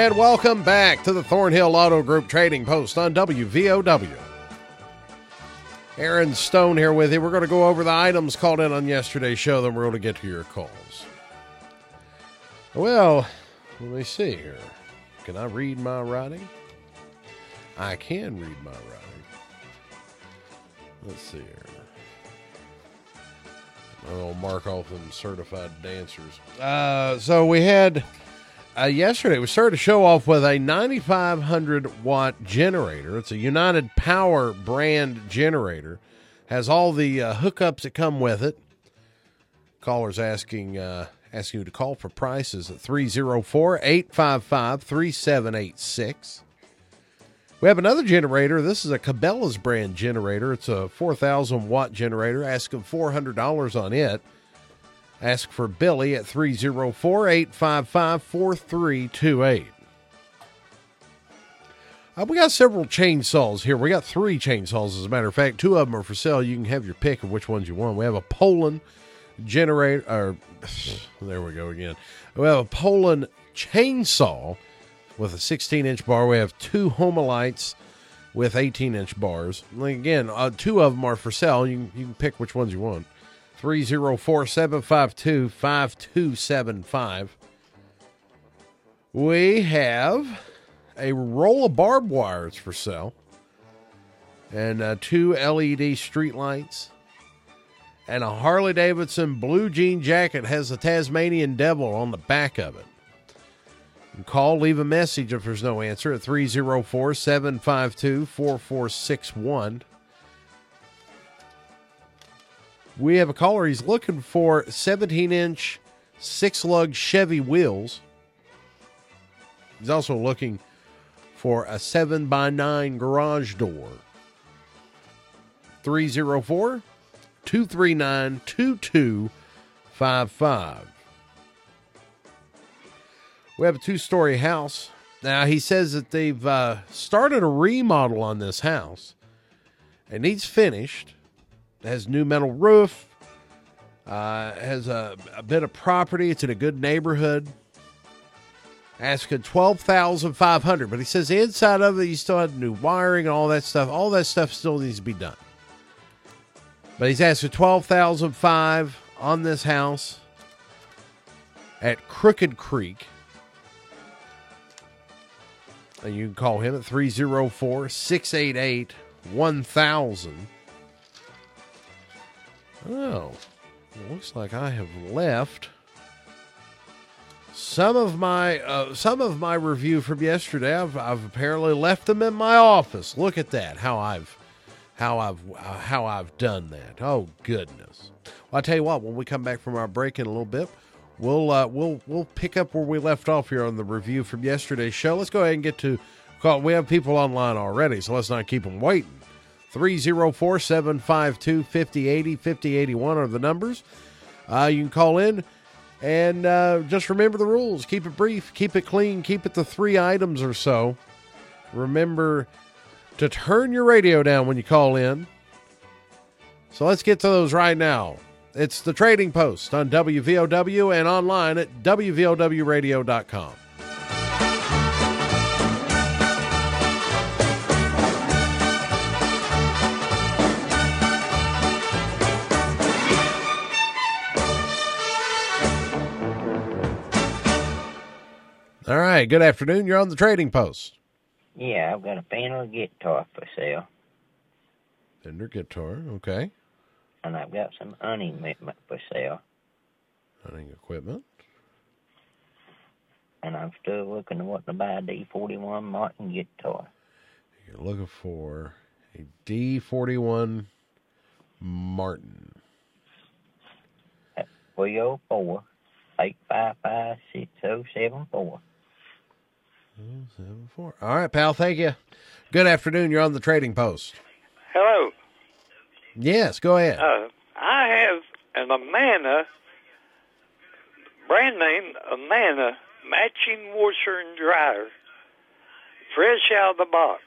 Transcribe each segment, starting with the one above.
And welcome back to the Thornhill Auto Group Trading Post on WVOW. Aaron Stone here with you. We're going to go over the items called in on yesterday's show, then we're going to get to your calls. Well, let me see here. Can I read my writing? I can read my writing. Let's see here. I'll mark off them certified dancers. Uh, so we had uh, yesterday we started to show off with a 9500 watt generator. It's a united power brand generator. Has all the uh, hookups that come with it. Callers asking uh, asking you to call for prices at 304-855-3786 we have another generator. This is a cabela's brand generator. It's a 4000 watt generator asking $400 on it Ask for Billy at 304 855 4328. Uh, we got several chainsaws here. We got three chainsaws, as a matter of fact. Two of them are for sale. You can have your pick of which ones you want. We have a Poulan generator. Or, there we go again. We have a Poulan chainsaw with a 16 inch bar. We have two Homelites with 18 inch bars. Again, uh, two of them are for sale. You you can pick which ones you want. 304 752 5275. We have a roll of barbed wires for sale and uh, two LED street lights and a Harley Davidson blue jean jacket has a Tasmanian devil on the back of it. Call, leave a message if there's no answer at 304 752 4461. We have a caller. He's looking for 17 inch six lug Chevy wheels. He's also looking for a 7 by 9 garage door. 304 239 2255. We have a two story house. Now, he says that they've uh, started a remodel on this house. It needs finished has new metal roof, uh, has a, a bit of property. It's in a good neighborhood. Asking twelve thousand five hundred, but he says the inside of it, you still had new wiring and all that stuff. All that stuff still needs to be done. But he's asking twelve thousand five on this house at Crooked Creek. And you can call him at 304 688 1000. Oh, looks like I have left some of my uh, some of my review from yesterday. I've, I've apparently left them in my office. Look at that! How I've how I've uh, how I've done that. Oh goodness! Well, I tell you what. When we come back from our break in a little bit, we'll uh, we'll we'll pick up where we left off here on the review from yesterday's show. Let's go ahead and get to. We have people online already, so let's not keep them waiting. 304 752 5080 5081 are the numbers. Uh, you can call in and uh, just remember the rules. Keep it brief, keep it clean, keep it to three items or so. Remember to turn your radio down when you call in. So let's get to those right now. It's the Trading Post on WVOW and online at WVOWradio.com. Right. Good afternoon. You're on the Trading Post. Yeah, I've got a Fender guitar for sale, Fender guitar. Okay. and I've got some hunting equipment for sale, Hunting equipment. and I'm still looking to what to buy a D41 Martin guitar. You're looking for a D41 Martin. 304 855 6074. Seven four. All right, pal. Thank you. Good afternoon. You're on the Trading Post. Hello. Yes, go ahead. Uh, I have an Amana, brand name Amana, matching washer and dryer, fresh out of the box.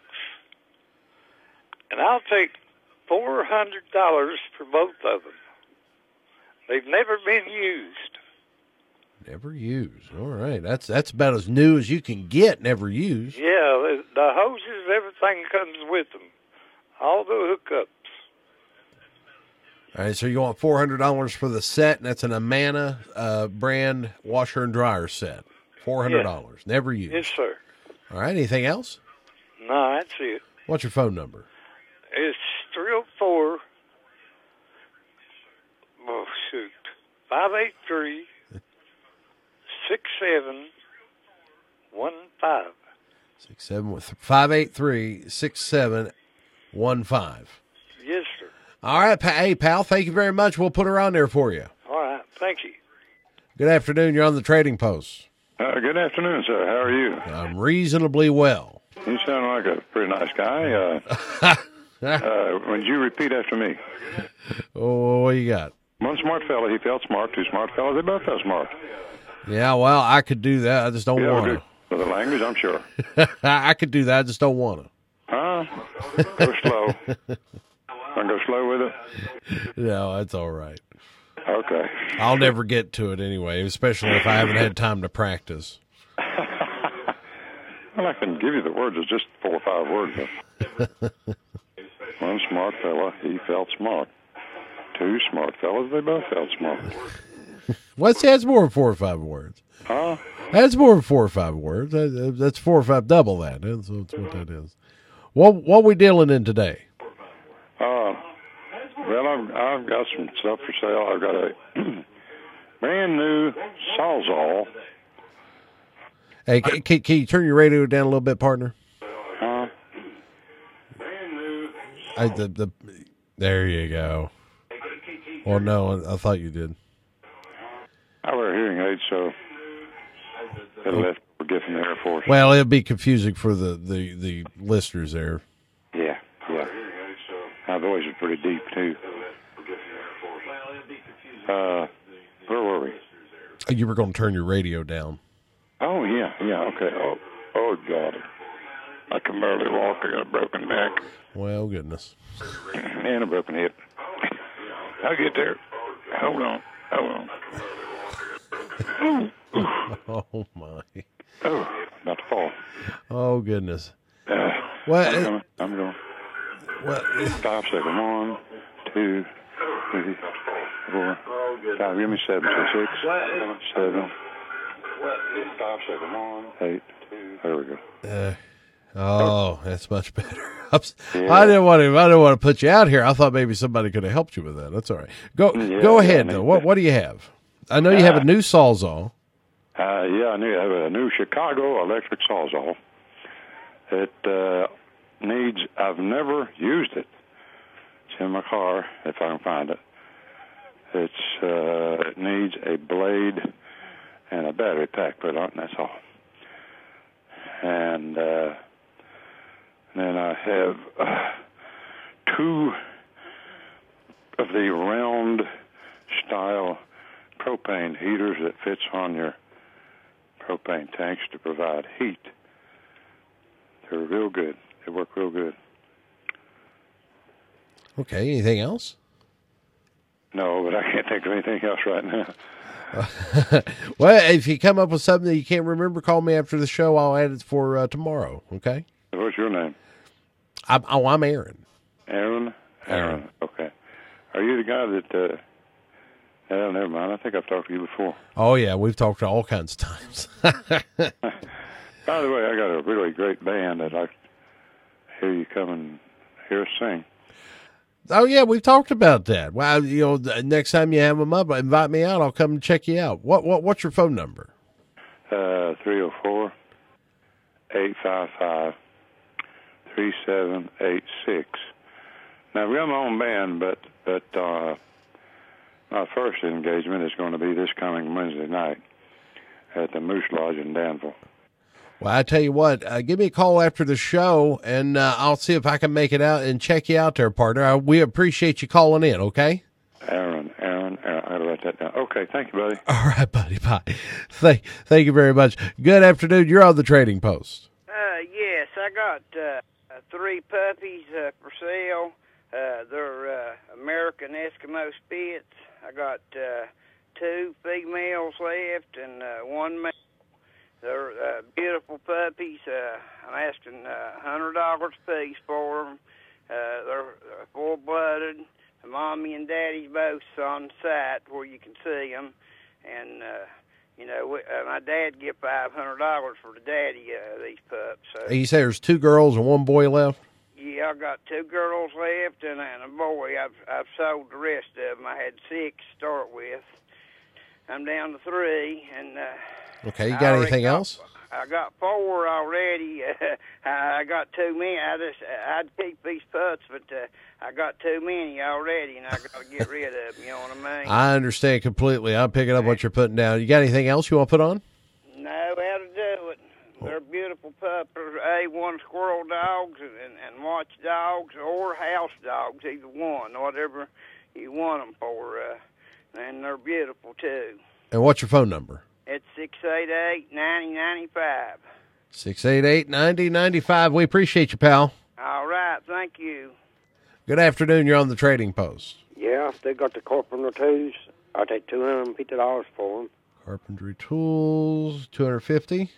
And I'll take $400 for both of them. They've never been used. Never used. All right. That's that's about as new as you can get. Never used. Yeah, the, hoses, everything comes with them. All the hookups. All right. So you want four hundred dollars for the set, and that's an Amana uh, brand washer and dryer set. Four hundred dollars. Never used. Yes, sir. All right. Anything else? No, that's it. What's your phone number? It's 304. Oh, shoot. 583 6715. Six seven five eight three six seven one five. Yes, sir. All right, pa- hey pal. Thank you very much. We'll put her on there for you. All right. Thank you. Good afternoon. You're on the Trading Post. Uh, good afternoon, sir. How are you? I'm reasonably well. You sound like a pretty nice guy. Uh, uh, would you repeat after me? Oh, what you got? One smart fella, he felt smart. Two smart fellas, they both felt smart. Yeah, well, I could do that. I just don't Yeah, want to. The language, I'm sure. I could do that. I just don't want to. Huh? Go slow. To go slow with it? No, that's all right. Okay. I'll never get to it anyway, especially if I haven't had time to practice. Well, I can give you the words. It's just four or five words. One smart fella, he felt smart. Two smart fellas, they both felt smart. What's that's more than four or five words. Huh? That's more than four or five words. That's four or five double that. That's, that's what that is. What what we dealing in today? Uh, well, I've, I've got some stuff for sale. I've got a brand new Sawzall. Hey, can, can, can you turn your radio down a little bit, partner? Huh? I, the, the, there you go. Well, no, I, I thought you did. I wear hearing aids, so they left for the Air Force. Well, it'd be confusing for the, the, the listeners there. Yeah, yeah. The voice is pretty deep, too. Uh, where were we? You were going to turn your radio down. Oh, yeah, yeah, okay. Oh, oh, God. I can barely walk. I got a broken neck Well, goodness. and a broken hip. I'll get there. Hold on. Hold on. Oh my. Oh, about to fall. Oh goodness. Uh, What? I'm going. I'm going. What? Five seconds. One, two, three, four, five. Give me seven. Two, six, seven. Five seconds. One, eight. There we go. Uh, oh, that's much better. I'm s- I didn't want to. I didn't want to put you out here. I thought maybe somebody could have helped you with that. That's all right. Go. Yeah, go yeah, ahead I though. What What do you have? I know you have a new sawzall. Uh, yeah, I knew I have a new Chicago electric sawzall. It uh, needs. I've never used it. It's in my car if I can find it. It's uh, it needs a blade and a battery pack put on that's all. And uh, then I have uh, two of the round style propane heaters that fits on your propane tanks to provide heat. They're real good. They work real good. Okay. Anything else? No, but I can't think of anything else right now. Well, if you come up with something that you can't remember, call me after the show. I'll add it for uh, tomorrow. Okay. What's your name? I'm, oh, I'm Aaron. Aaron? Aaron. Okay. Are you the guy that, uh, oh, never mind. I think I've talked to you before. Oh yeah, we've talked to all kinds of times. By the way, I got a really great band that I'd like to hear you come and hear us sing. oh yeah, we've talked about that. Well, you know, the next time you have them up, invite me out. I'll come and check you out. What what what's your phone number? Uh, 304 855 3786. Now, we have my own band, but, but uh, my first engagement is going to be this coming Wednesday night at the Moose Lodge in Danville. Well, I tell you what, uh, give me a call after the show, and uh, I'll see if I can make it out and check you out there, partner. Uh, we appreciate you calling in. Okay. Aaron, Aaron, Aaron. I gotta write that down. Okay, thank you, buddy. All right, buddy. Bye. Thank, thank you very much. Good afternoon. You're on the trading post. Uh, yes, I got uh, uh, three puppies uh, for sale. Uh, they're uh, American Eskimo Spitz. I got uh, two females left and uh, one male. They're uh, beautiful puppies. Uh, I'm asking uh, hundred dollars a piece for them. Uh, they're full-blooded. The mommy and daddy's both on site where you can see them, and uh, you know, we, uh, my dad get five hundred dollars for the daddy uh, these pups. So You say there's two girls and one boy left. Yeah, I got two girls left and, and a boy. I've I've sold the rest of them. I had six to start with. I'm down to three, and uh, Okay, you got anything got- else? I got four already. I got too many. I just I'd keep these pups, but uh, I got too many already, and I got to get rid of them. You know what I mean? I understand completely. I'm picking up what you're putting down. You got anything else you want to put on? No, how to do it. They're beautiful pups. They're A1 squirrel dogs and, and, and watch dogs or house dogs, either one, whatever you want them for. Uh, and they're beautiful, too. And what's your phone number? It's 688 9095. 688 9095. We appreciate you, pal. All right, thank you. Good afternoon. You're on the trading post. Yeah, if they got the carpenter tools, I'll take two hundred and fifty dollars for them. Carpentry tools, 250.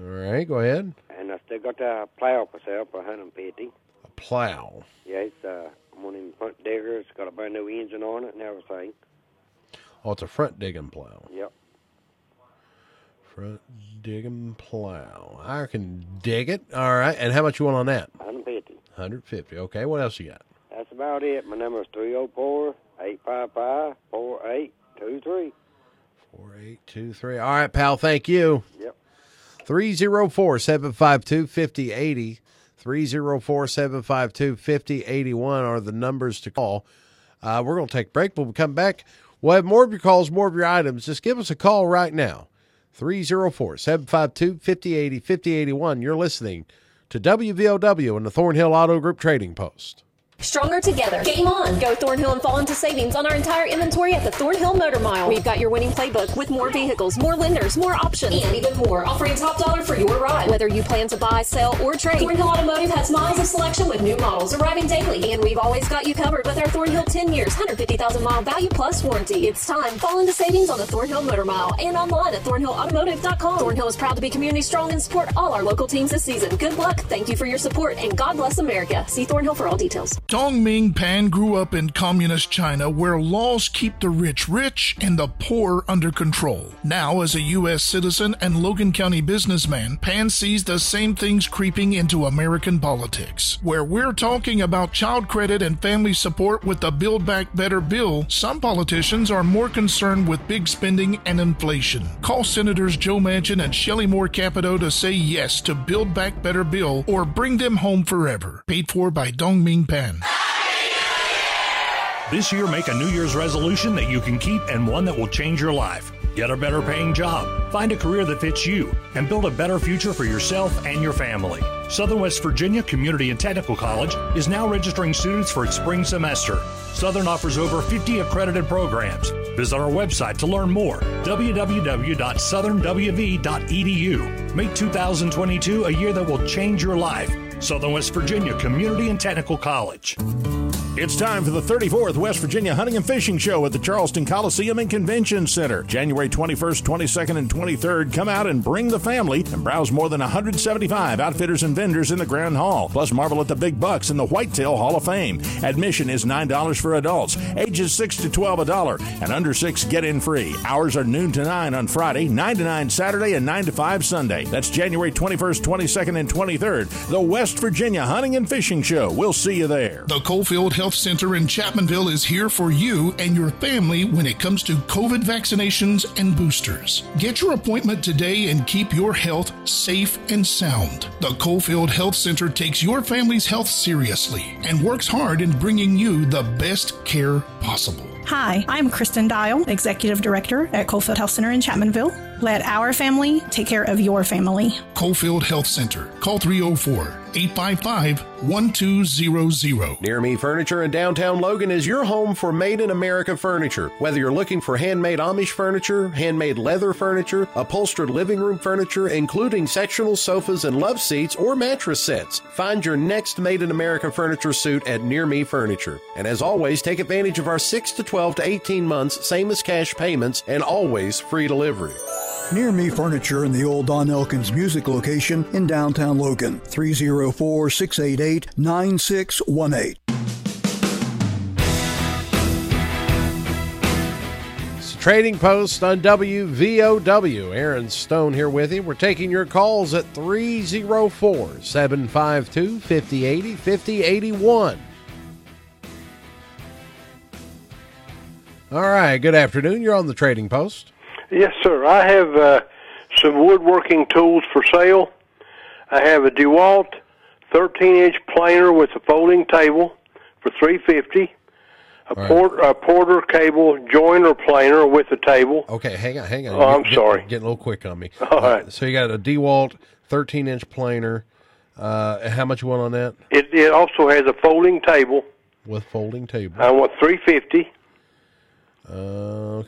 All right, go ahead. And if they got a plow for sale for one hundred and fifty. A plow. Yeah, it's uh one of them front diggers. It's got a brand new engine on it and everything. Oh, it's a front digging plow. Yep. Front digging plow. I can dig it. All right. And how much you want on that? One hundred and fifty. 150. Okay. What else you got? That's about it. My number is three oh four eight five five four eight two three. 4823. All right, pal. Thank you. Yep. 304 752 5080. 304 752 5081 are the numbers to call. Uh, we're going to take a break. When we come back, we'll have more of your calls, more of your items. Just give us a call right now. 304 752 5080 5081. You're listening to WVOW and the Thornhill Auto Group Trading Post. Stronger together. Game on. Go Thornhill and fall into savings on our entire inventory at the Thornhill Motor Mile. We've got your winning playbook with more vehicles, more lenders, more options, and even more, offering top dollar for your ride. Whether you plan to buy, sell, or trade, Thornhill Automotive has miles of selection with new models arriving daily. And we've always got you covered with our Thornhill 10 years, 150,000 mile value plus warranty. It's time. Fall into savings on the Thornhill Motor Mile and online at thornhillautomotive.com. Thornhill is proud to be community strong and support all our local teams this season. Good luck. Thank you for your support and God bless America. See Thornhill for all details. Dongming Pan grew up in communist China where laws keep the rich rich and the poor under control. Now, as a U.S. citizen and Logan County businessman, Pan sees the same things creeping into American politics. Where we're talking about child credit and family support with the Build Back Better bill, some politicians are more concerned with big spending and inflation. Call Senators Joe Manchin and Shelley Moore Capito to say yes to Build Back Better bill or bring them home forever. Paid for by Dongming Pan. This year, make a New Year's resolution that you can keep and one that will change your life. Get a better paying job, find a career that fits you, and build a better future for yourself and your family. Southern West Virginia Community and Technical College is now registering students for its spring semester. Southern offers over 50 accredited programs. Visit our website to learn more www.southernwv.edu. Make 2022 a year that will change your life. Southern West Virginia Community and Technical College. It's time for the 34th West Virginia Hunting and Fishing Show at the Charleston Coliseum and Convention Center. January 21st, 22nd, and 23rd. Come out and bring the family and browse more than 175 outfitters and vendors in the Grand Hall. Plus, marvel at the big bucks in the Whitetail Hall of Fame. Admission is $9 for adults, ages 6 to 12 a dollar, and under 6 get in free. Hours are noon to 9 on Friday, 9 to 9 Saturday, and 9 to 5 Sunday. That's January 21st, 22nd, and 23rd. The West Virginia Hunting and Fishing Show. We'll see you there. The Coalfield Health Center in Chapmanville is here for you and your family when it comes to COVID vaccinations and boosters. Get your appointment today and keep your health safe and sound. The Coalfield Health Center takes your family's health seriously and works hard in bringing you the best care possible. Hi, I'm Kristen Dial, Executive Director at Coalfield Health Center in Chapmanville. Let our family take care of your family. Coalfield Health Center. Call 304 855 1200. Near Me Furniture in downtown Logan is your home for made in America furniture. Whether you're looking for handmade Amish furniture, handmade leather furniture, upholstered living room furniture, including sectional sofas and love seats or mattress sets, find your next made in America furniture suit at Near Me Furniture. And as always, take advantage of our 6 to 12 to 18 months, same as cash payments, and always free delivery. Near Me Furniture in the old Don Elkins Music location in downtown Logan. 304 688 9618. It's a Trading Post on WVOW. Aaron Stone here with you. We're taking your calls at 304 752 5080 5081. All right, good afternoon. You're on the Trading Post. Yes, sir. I have uh, some woodworking tools for sale. I have a DeWalt 13-inch planer with a folding table for 350. A, right. port, a Porter cable joiner planer with a table. Okay, hang on, hang on. Oh, I'm Get- sorry. Getting a little quick on me. All right. So you got a DeWalt 13 inch planer. Uh, how much you want on that? It, it also has a folding table. With folding table. I want 350. Uh,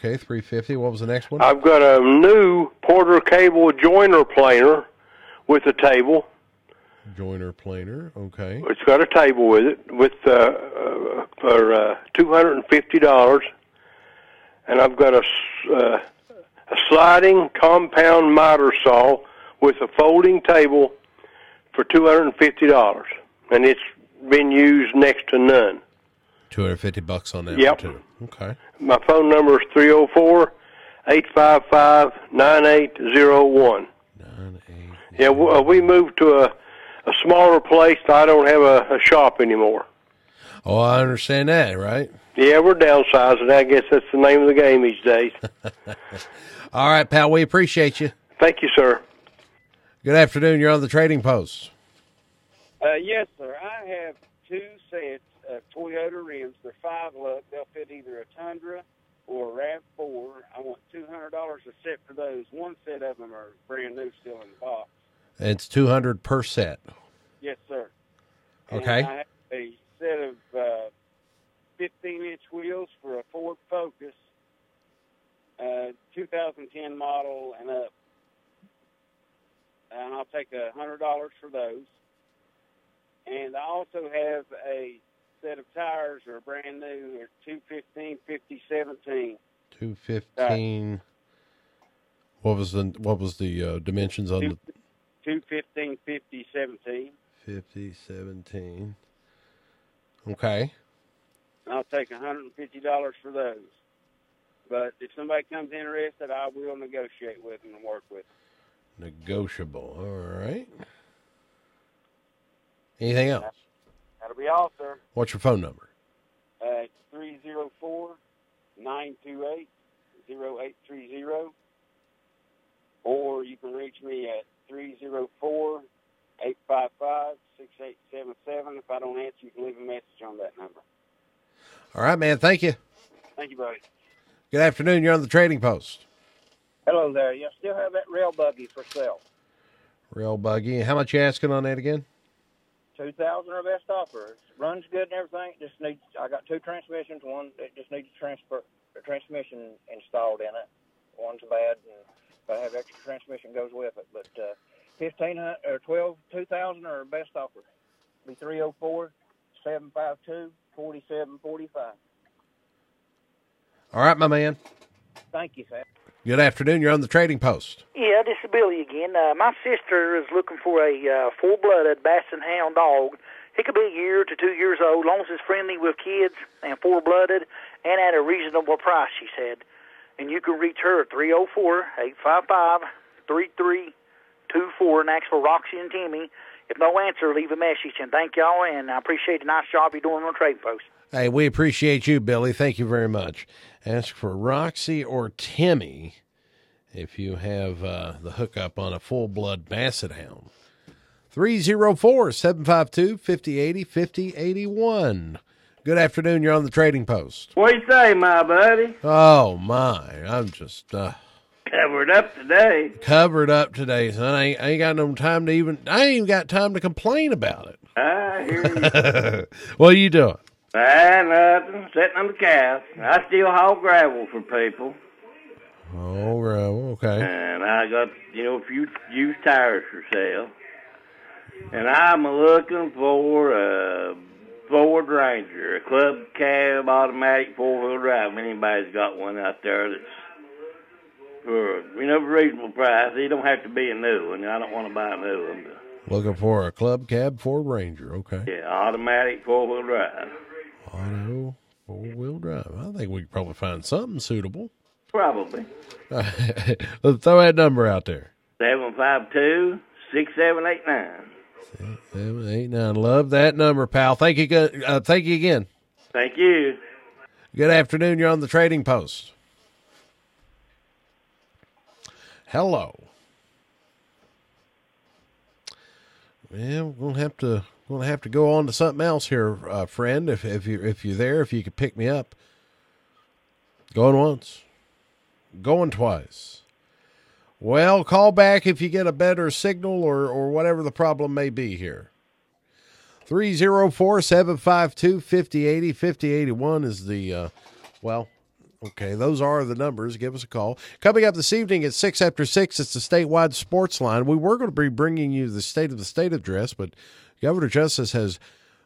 okay, 350. What was the next one? I've got a new Porter cable joiner planer with a table. Joiner planer. Okay. It's got a table with it with uh, uh, for uh, two hundred and fifty dollars, and I've got a uh, a sliding compound miter saw with a folding table for two hundred and fifty dollars, and it's been used next to none. 250 bucks on that Yep. one, too. Okay. My phone number is three zero four eight five five nine eight zero one. Yeah, w- uh, we moved to a a smaller place. I don't have a, a shop anymore. Oh, I understand that, right? Yeah, we're downsizing. I guess that's the name of the game these days. All right, pal. We appreciate you. Thank you, sir. Good afternoon. You're on the Trading Post. Uh, yes, sir. I have two sets of Toyota rims. They're five lug. They'll fit either a Tundra or a Rav Four. I want two hundred dollars a set for those. One set of them are brand new, still in the box. It's 200 per set. Yes, sir. Okay. And I have a set of uh, fifteen inch wheels for a Ford Focus, uh, 2010 model and up. And I'll take a hundred dollars for those. And I also have a set of tires that are brand new. They're 215, 50, 17. 215. What was the what was the uh, dimensions on the 215, 50, 17. 50 17? Okay. I'll take $150 for those. But if somebody comes interested, I will negotiate with them and work with them. Negotiable. All right. Anything else? That'll be all, sir. What's your phone number? Uh, 304 928 0830. Or you can reach me at 304 855 6877. If I don't answer, you can leave a message on that number. All right, man. Thank you. Thank you, buddy. Good afternoon. You're on the Trading Post. Hello there. You still have that rail buggy for sale? Rail buggy. How much you asking on that again? Two thousand or best offer. Runs good and everything. Just needs. I got two transmissions. One that just needs a transfer a transmission installed in it. One's bad, and if I have extra transmission goes with it. But uh, fifteen hundred or twelve two thousand or best offer. Be three zero four seven five two forty seven forty five. All right, my man. Thank you, sir. Good afternoon. You're on the trading post. Yeah, this is Billy again. Uh, my sister is looking for a uh, full-blooded Basset Hound dog. He could be a year to two years old, long as it's friendly with kids and full-blooded, and at a reasonable price. She said, and you can reach her at three zero four eight five five three three two four and ask for Roxy and Timmy. If no answer, leave a message. And thank y'all, and I appreciate the nice job you're doing on the trading post. Hey, we appreciate you, Billy. Thank you very much. Ask for Roxy or Timmy if you have uh, the hookup on a full blood Basset Hound. 304 752 5080 5081. Good afternoon. You're on the trading post. What do you say, my buddy? Oh, my. I'm just uh, Covered up today. covered up today, son. I ain't, I ain't got no time to even, I ain't even got time to complain about it. I hear you. what are you doing? Ah, nothing. Sitting on the couch. I still haul gravel for people. Oh, gravel. Okay. And I got, you know, a few used tires for sale. And I'm looking for a Ford Ranger, a club cab automatic four wheel drive. If anybody's got one out there that's for you know reasonable price. It don't have to be a new one. I don't want to buy a new one. But Looking for a club cab Ford Ranger. Okay. yeah, automatic four wheel drive. Auto four wheel drive. I think we could probably find something suitable. Probably. Let's throw that number out there. Seven five two six seven eight nine. Seven, eight, nine. Love that number, pal. Thank you. Uh, thank you again. Thank you. Good afternoon. You're on the trading post. Hello. Well, we're gonna have to gonna have to go on to something else here, uh, friend. If if you if you're there, if you could pick me up. Going once, going twice. Well, call back if you get a better signal or or whatever the problem may be here. 304 752 5080 5081 is the, uh, well, okay, those are the numbers. Give us a call. Coming up this evening at 6 after 6, it's the statewide sports line. We were going to be bringing you the state of the state address, but Governor Justice has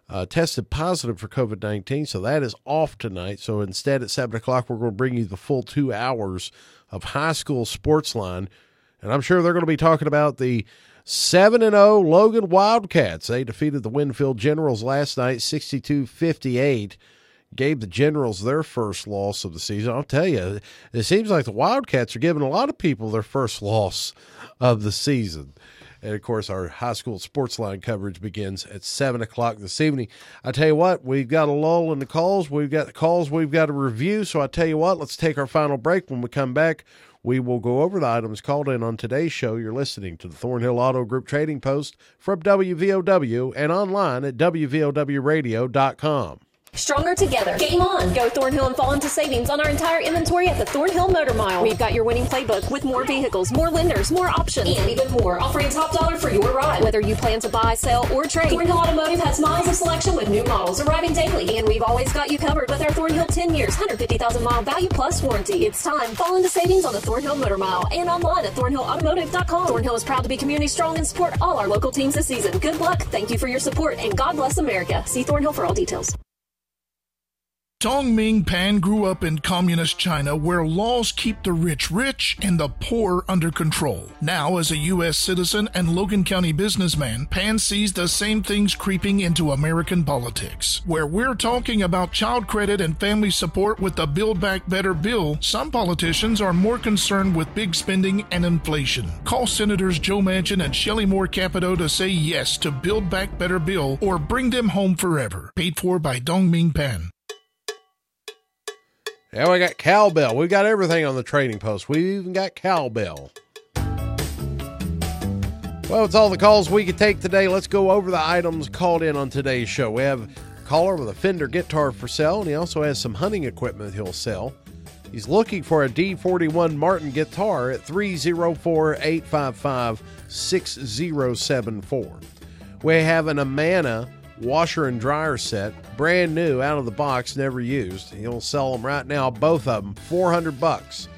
uh, tested positive for COVID 19, so that is off tonight. So instead, at 7 o'clock, we're going to bring you the full two hours of high school sports line. And I'm sure they're going to be talking about the 7 and 0 Logan Wildcats. They defeated the Winfield Generals last night 62-58. Gave the Generals their first loss of the season. I'll tell you, it seems like the Wildcats are giving a lot of people their first loss of the season. And of course, our high school sports line coverage begins at 7 o'clock this evening. I tell you what, we've got a lull in the calls. We've got the calls we've got a review. So I tell you what, let's take our final break. When we come back, we will go over the items called in on today's show. You're listening to the Thornhill Auto Group Trading Post from WVOW and online at WVOWradio.com. Stronger together. Game on. Go Thornhill and fall into savings on our entire inventory at the Thornhill Motor Mile. We've got your winning playbook with more vehicles, more lenders, more options, and even more, offering top dollar for your ride. Whether you plan to buy, sell, or trade, Thornhill Automotive has miles of selection with new models arriving daily. And we've always got you covered with our Thornhill 10 years, 150,000 mile value plus warranty. It's time. Fall into savings on the Thornhill Motor Mile and online at thornhillautomotive.com. Thornhill is proud to be community strong and support all our local teams this season. Good luck. Thank you for your support, and God bless America. See Thornhill for all details. Dongming Pan grew up in communist China where laws keep the rich rich and the poor under control. Now, as a U.S. citizen and Logan County businessman, Pan sees the same things creeping into American politics. Where we're talking about child credit and family support with the Build Back Better bill, some politicians are more concerned with big spending and inflation. Call Senators Joe Manchin and Shelley Moore Capito to say yes to Build Back Better bill or bring them home forever. Paid for by Dongming Pan. Yeah, we got cowbell. We've got everything on the trading post. We've even got cowbell. Well, it's all the calls we could take today. Let's go over the items called in on today's show. We have a caller with a Fender guitar for sale, and he also has some hunting equipment he'll sell. He's looking for a D41 Martin guitar at 304 855 6074. We have an Amana washer and dryer set, brand new, out of the box, never used. He'll sell them right now, both of them, 400 bucks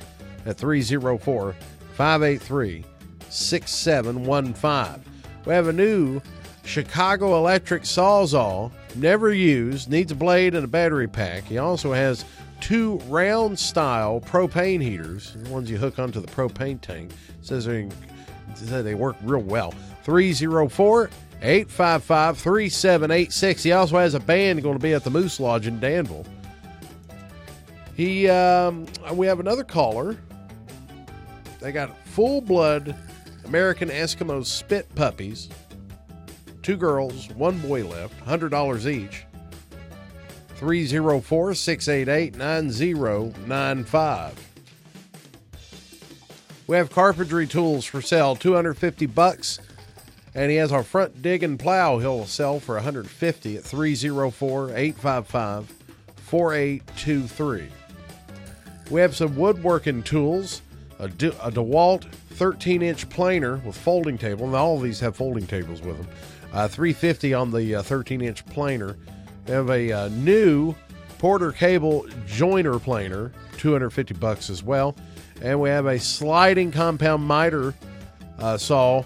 at 304 583 6715. We have a new Chicago Electric Sawzall, never used, needs a blade and a battery pack. He also has two round style propane heaters, the ones you hook onto the propane tank. says they, they work real well. 304 855 3786. He also has a band going to be at the Moose Lodge in Danville. He, um, we have another caller. They got full blood American Eskimo Spitz puppies. Two girls, one boy left, $100 each. 304 688 9095. We have carpentry tools for sale, 250 bucks. And he has our front dig and plow he'll sell for 150 at 304 855 4823. We have some woodworking tools, a, De- a DeWalt 13 inch planer with folding table, and all of these have folding tables with them. Uh, 350 on the 13 uh, inch planer. We have a uh, new Porter Cable joiner planer, 250 bucks as well. And we have a sliding compound miter uh, saw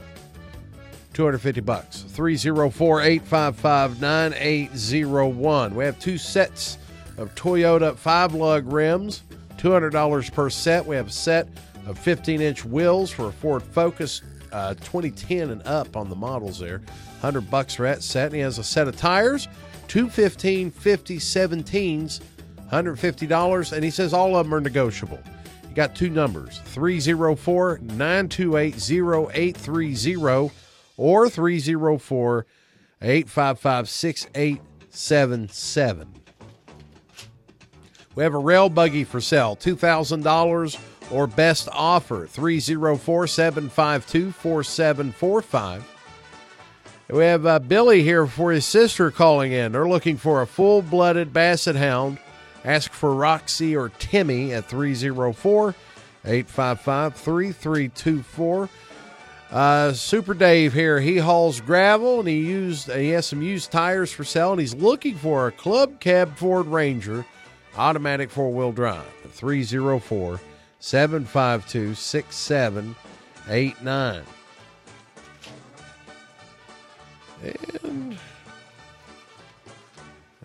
250 bucks. 304-855-9801. We have two sets of Toyota 5-lug rims, $200 per set. We have a set of 15-inch wheels for a Ford Focus uh, 2010 and up on the models there. 100 bucks for that set. And he has a set of tires, two 15 50 17s, $150. And he says all of them are negotiable. You got two numbers 304 928 0830 or 304 855 6877. We have a rail buggy for sale, $2,000 or best offer, 304 752 4745. We have uh, Billy here for his sister calling in. They're looking for a full blooded basset hound. Ask for Roxy or Timmy at 304 855 3324. Uh, Super Dave here. He hauls gravel and he used he has some used tires for sale and he's looking for a club cab Ford Ranger automatic four wheel drive. 304 752 6789. And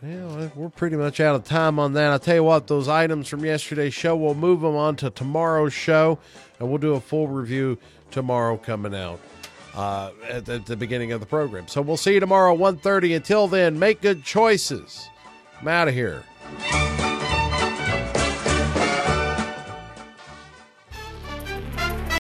well, we're pretty much out of time on that. I'll tell you what, those items from yesterday's show, we'll move them on to tomorrow's show, and we'll do a full review tomorrow coming out uh, at, at, the beginning of the program. So we'll see you tomorrow, 1.30. Until then, make good choices. I'm out of here.